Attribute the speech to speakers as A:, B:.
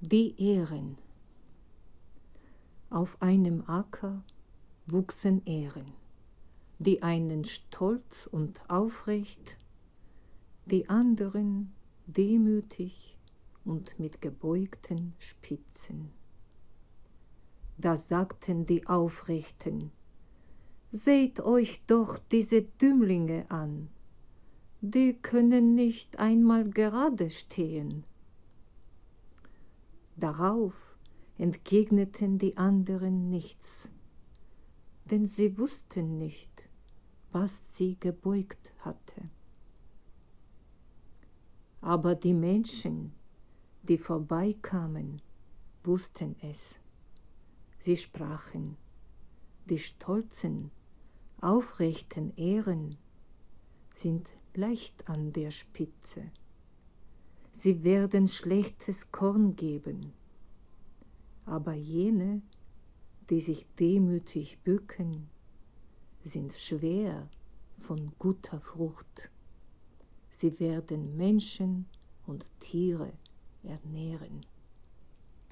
A: die Ehren. Auf einem Acker wuchsen Ehren, die einen stolz und aufrecht, die anderen demütig und mit gebeugten Spitzen. Da sagten die Aufrechten, Seht euch doch diese Dümmlinge an, die können nicht einmal gerade stehen. Darauf entgegneten die anderen nichts, denn sie wussten nicht, was sie gebeugt hatte. Aber die Menschen, die vorbeikamen, wussten es. Sie sprachen, die stolzen, aufrechten Ehren sind leicht an der Spitze. Sie werden schlechtes Korn geben, aber jene, die sich demütig bücken, sind schwer von guter Frucht. Sie werden Menschen und Tiere ernähren.